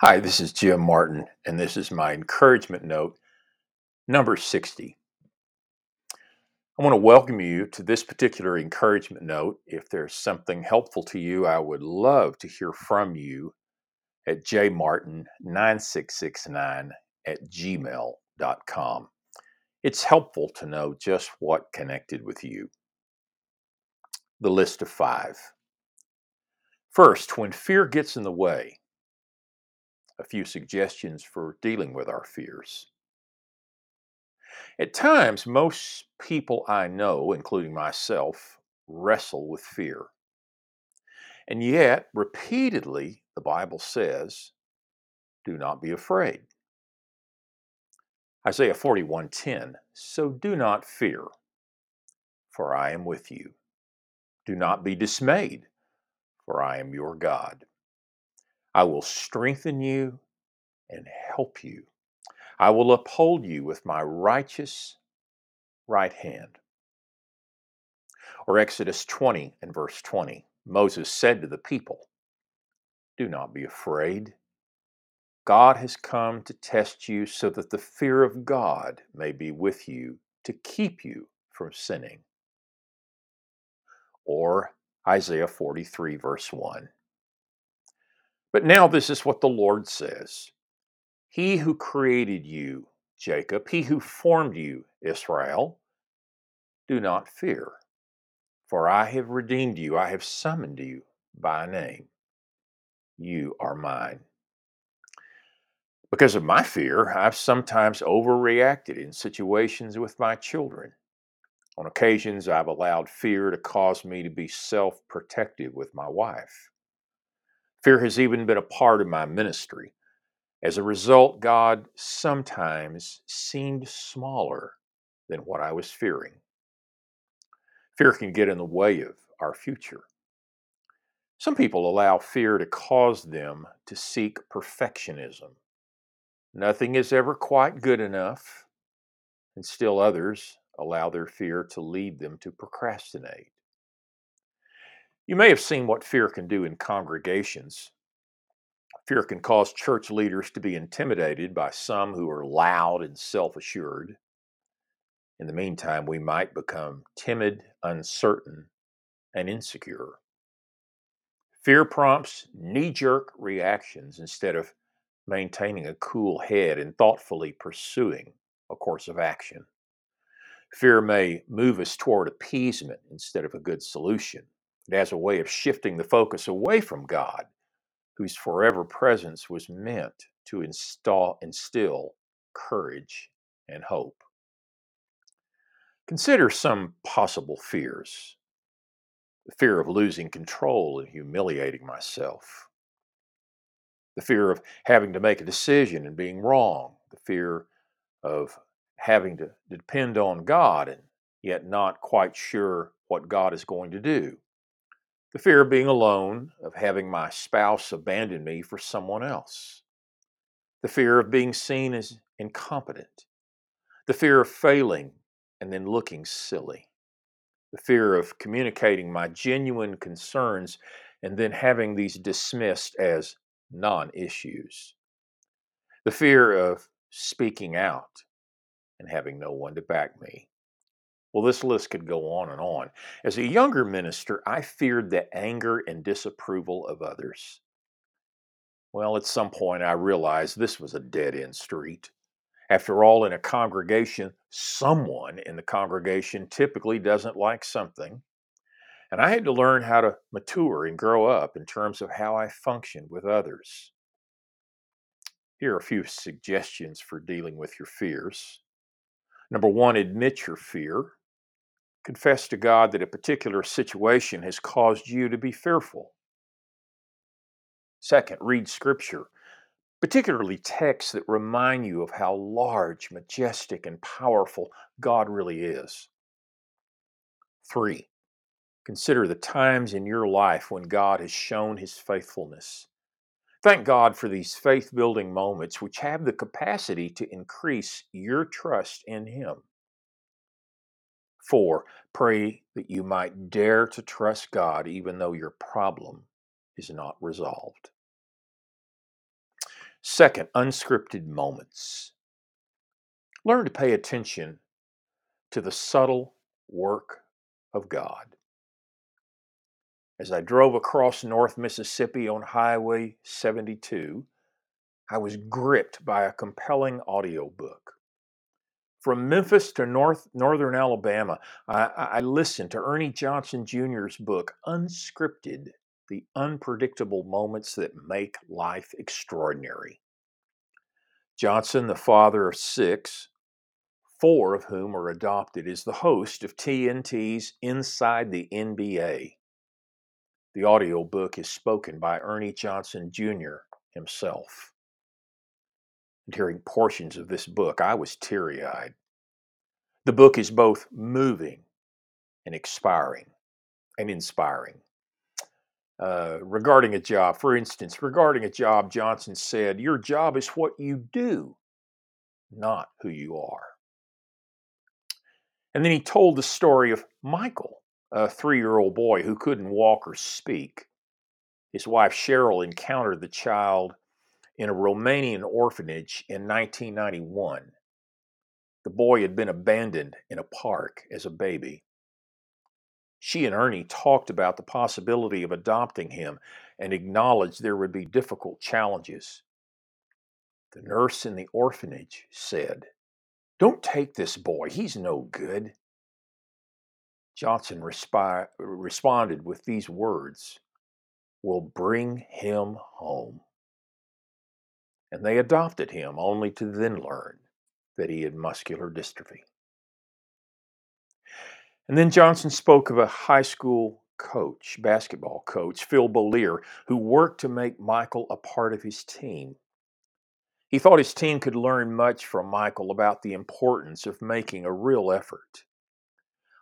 Hi, this is Jim Martin, and this is my encouragement note number 60. I want to welcome you to this particular encouragement note. If there's something helpful to you, I would love to hear from you at jmartin9669 at gmail.com. It's helpful to know just what connected with you. The list of five. First, when fear gets in the way, a few suggestions for dealing with our fears. At times, most people I know, including myself, wrestle with fear. And yet, repeatedly, the Bible says, do not be afraid. Isaiah 41:10 So do not fear for I am with you do not be dismayed for I am your God I will strengthen you and help you I will uphold you with my righteous right hand or Exodus 20 and verse 20 Moses said to the people do not be afraid God has come to test you so that the fear of God may be with you to keep you from sinning. Or Isaiah 43, verse 1. But now this is what the Lord says He who created you, Jacob, he who formed you, Israel, do not fear, for I have redeemed you, I have summoned you by name. You are mine. Because of my fear, I've sometimes overreacted in situations with my children. On occasions, I've allowed fear to cause me to be self protective with my wife. Fear has even been a part of my ministry. As a result, God sometimes seemed smaller than what I was fearing. Fear can get in the way of our future. Some people allow fear to cause them to seek perfectionism Nothing is ever quite good enough, and still others allow their fear to lead them to procrastinate. You may have seen what fear can do in congregations. Fear can cause church leaders to be intimidated by some who are loud and self assured. In the meantime, we might become timid, uncertain, and insecure. Fear prompts knee jerk reactions instead of maintaining a cool head and thoughtfully pursuing a course of action. Fear may move us toward appeasement instead of a good solution. It has a way of shifting the focus away from God, whose forever presence was meant to install, instill courage and hope. Consider some possible fears. The fear of losing control and humiliating myself, the fear of having to make a decision and being wrong, the fear of having to depend on God and yet not quite sure what God is going to do, the fear of being alone, of having my spouse abandon me for someone else, the fear of being seen as incompetent, the fear of failing and then looking silly, the fear of communicating my genuine concerns and then having these dismissed as non issues, the fear of speaking out and having no one to back me. Well, this list could go on and on. As a younger minister, I feared the anger and disapproval of others. Well, at some point, I realized this was a dead end street. After all, in a congregation, someone in the congregation typically doesn't like something. And I had to learn how to mature and grow up in terms of how I function with others. Here are a few suggestions for dealing with your fears. Number one, admit your fear. Confess to God that a particular situation has caused you to be fearful. Second, read scripture, particularly texts that remind you of how large, majestic, and powerful God really is. Three, consider the times in your life when God has shown his faithfulness. Thank God for these faith building moments which have the capacity to increase your trust in Him. Four, pray that you might dare to trust God even though your problem is not resolved. Second, unscripted moments. Learn to pay attention to the subtle work of God. As I drove across North Mississippi on Highway 72, I was gripped by a compelling audiobook. From Memphis to North Northern Alabama, I, I listened to Ernie Johnson Jr.'s book, Unscripted The Unpredictable Moments That Make Life Extraordinary. Johnson, the father of six, four of whom are adopted, is the host of TNT's Inside the NBA. The audiobook is spoken by Ernie Johnson Jr. himself. And hearing portions of this book, I was teary eyed. The book is both moving and expiring and inspiring. Uh, regarding a job, for instance, regarding a job, Johnson said, Your job is what you do, not who you are. And then he told the story of Michael, a three year old boy who couldn't walk or speak. His wife Cheryl encountered the child in a Romanian orphanage in 1991. The boy had been abandoned in a park as a baby. She and Ernie talked about the possibility of adopting him and acknowledged there would be difficult challenges. The nurse in the orphanage said, Don't take this boy, he's no good. Johnson respi- responded with these words We'll bring him home. And they adopted him, only to then learn that he had muscular dystrophy. And then Johnson spoke of a high school coach, basketball coach, Phil Bolier, who worked to make Michael a part of his team. He thought his team could learn much from Michael about the importance of making a real effort.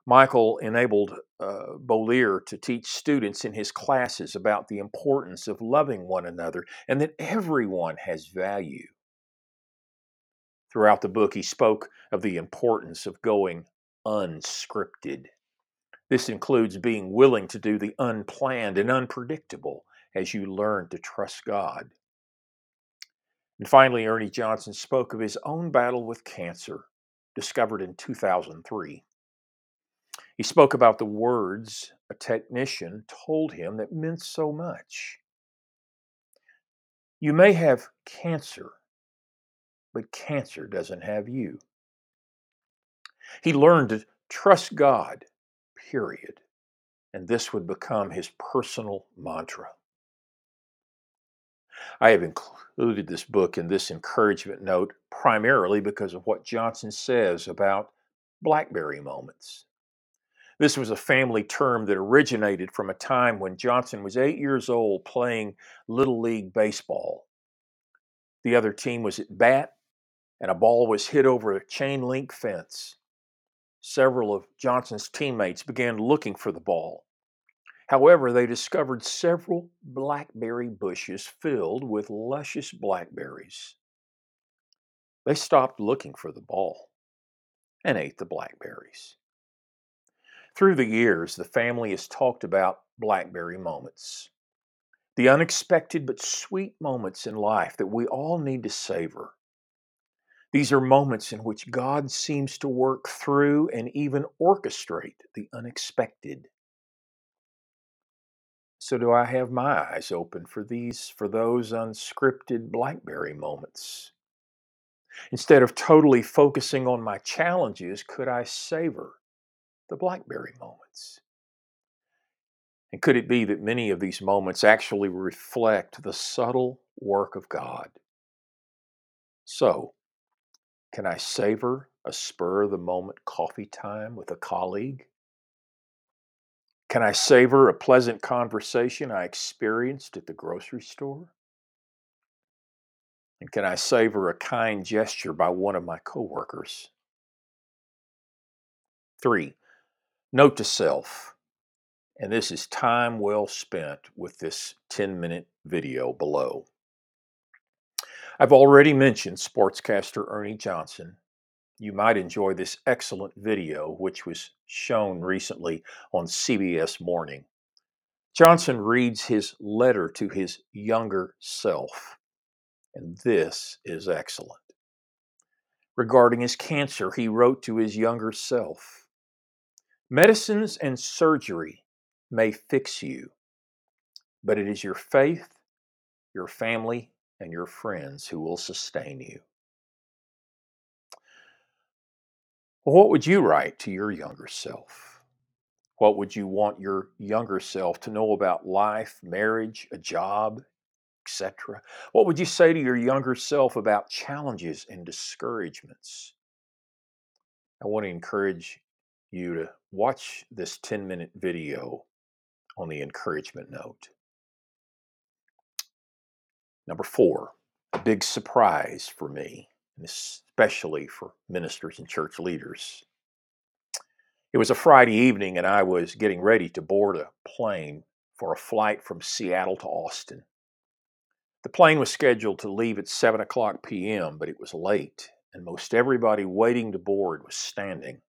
Michael enabled uh, to teach students in his classes about the importance of loving one another and that everyone has value. Throughout the book, he spoke of the importance of going unscripted. This includes being willing to do the unplanned and unpredictable as you learn to trust God. And finally, Ernie Johnson spoke of his own battle with cancer, discovered in 2003. He spoke about the words a technician told him that meant so much. You may have cancer, but cancer doesn't have you. He learned to trust God, period. And this would become his personal mantra. I have included this book in this encouragement note primarily because of what Johnson says about Blackberry moments. This was a family term that originated from a time when Johnson was eight years old playing Little League Baseball. The other team was at bat, and a ball was hit over a chain link fence. Several of Johnson's teammates began looking for the ball. However, they discovered several blackberry bushes filled with luscious blackberries. They stopped looking for the ball and ate the blackberries. Through the years, the family has talked about Blackberry moments. The unexpected but sweet moments in life that we all need to savor. These are moments in which God seems to work through and even orchestrate the unexpected. So do I have my eyes open for these for those unscripted blackberry moments? Instead of totally focusing on my challenges, could I savor the blackberry moments? And could it be that many of these moments actually reflect the subtle work of God? So, can I savor a spur of the moment coffee time with a colleague? Can I savor a pleasant conversation I experienced at the grocery store? And can I savor a kind gesture by one of my coworkers? Three, Note to self, and this is time well spent with this 10 minute video below. I've already mentioned sportscaster Ernie Johnson. You might enjoy this excellent video, which was shown recently on CBS Morning. Johnson reads his letter to his younger self. And this is excellent. Regarding his cancer, he wrote to his younger self Medicines and surgery may fix you, but it is your faith, your family, and your friends who will sustain you. Well, what would you write to your younger self? What would you want your younger self to know about life, marriage, a job, etc.? What would you say to your younger self about challenges and discouragements? I want to encourage you to watch this 10 minute video on the encouragement note. Number four, a big surprise for me, especially for ministers and church leaders. It was a Friday evening, and I was getting ready to board a plane for a flight from Seattle to Austin. The plane was scheduled to leave at 7 o'clock p.m., but it was late, and most everybody waiting to board was standing.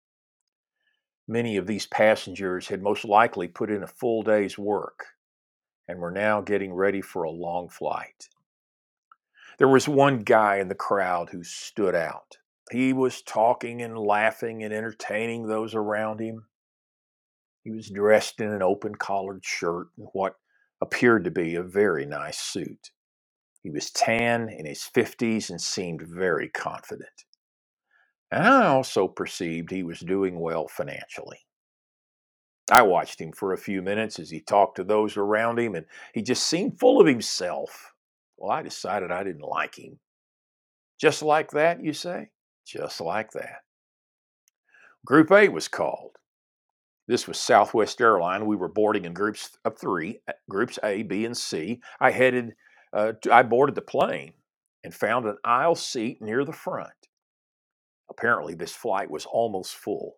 Many of these passengers had most likely put in a full day's work and were now getting ready for a long flight. There was one guy in the crowd who stood out. He was talking and laughing and entertaining those around him. He was dressed in an open collared shirt and what appeared to be a very nice suit. He was tan in his 50s and seemed very confident. And I also perceived he was doing well financially. I watched him for a few minutes as he talked to those around him, and he just seemed full of himself. Well, I decided I didn't like him. Just like that, you say? Just like that. Group A was called. This was Southwest Airline. We were boarding in groups of three, uh, groups A, B, and C. I headed, uh, to, I boarded the plane and found an aisle seat near the front. Apparently, this flight was almost full.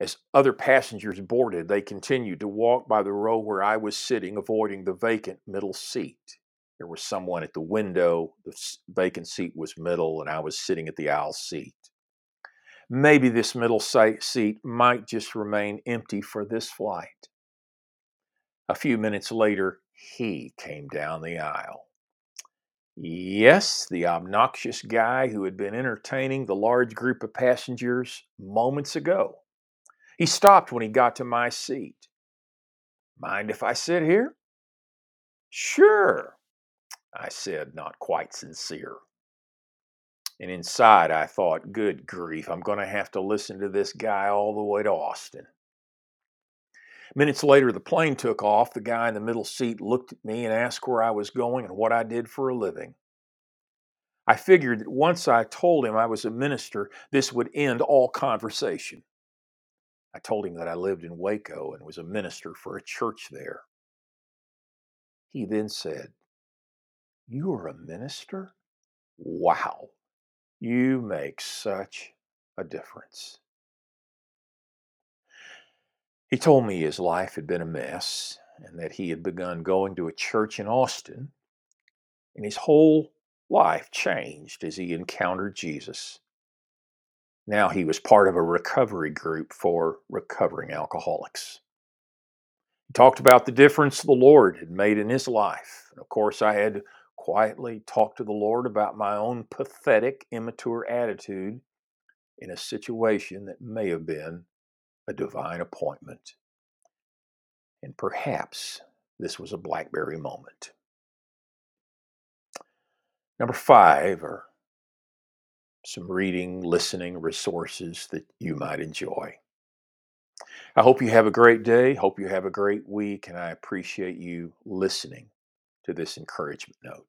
As other passengers boarded, they continued to walk by the row where I was sitting, avoiding the vacant middle seat. There was someone at the window, the vacant seat was middle, and I was sitting at the aisle seat. Maybe this middle seat might just remain empty for this flight. A few minutes later, he came down the aisle. Yes, the obnoxious guy who had been entertaining the large group of passengers moments ago. He stopped when he got to my seat. Mind if I sit here? Sure, I said, not quite sincere. And inside, I thought, good grief, I'm going to have to listen to this guy all the way to Austin. Minutes later, the plane took off. The guy in the middle seat looked at me and asked where I was going and what I did for a living. I figured that once I told him I was a minister, this would end all conversation. I told him that I lived in Waco and was a minister for a church there. He then said, You are a minister? Wow, you make such a difference. He told me his life had been a mess and that he had begun going to a church in Austin, and his whole life changed as he encountered Jesus. Now he was part of a recovery group for recovering alcoholics. He talked about the difference the Lord had made in his life. And of course, I had to quietly talk to the Lord about my own pathetic, immature attitude in a situation that may have been a divine appointment. And perhaps this was a Blackberry moment. Number five are some reading, listening resources that you might enjoy. I hope you have a great day. Hope you have a great week, and I appreciate you listening to this encouragement note.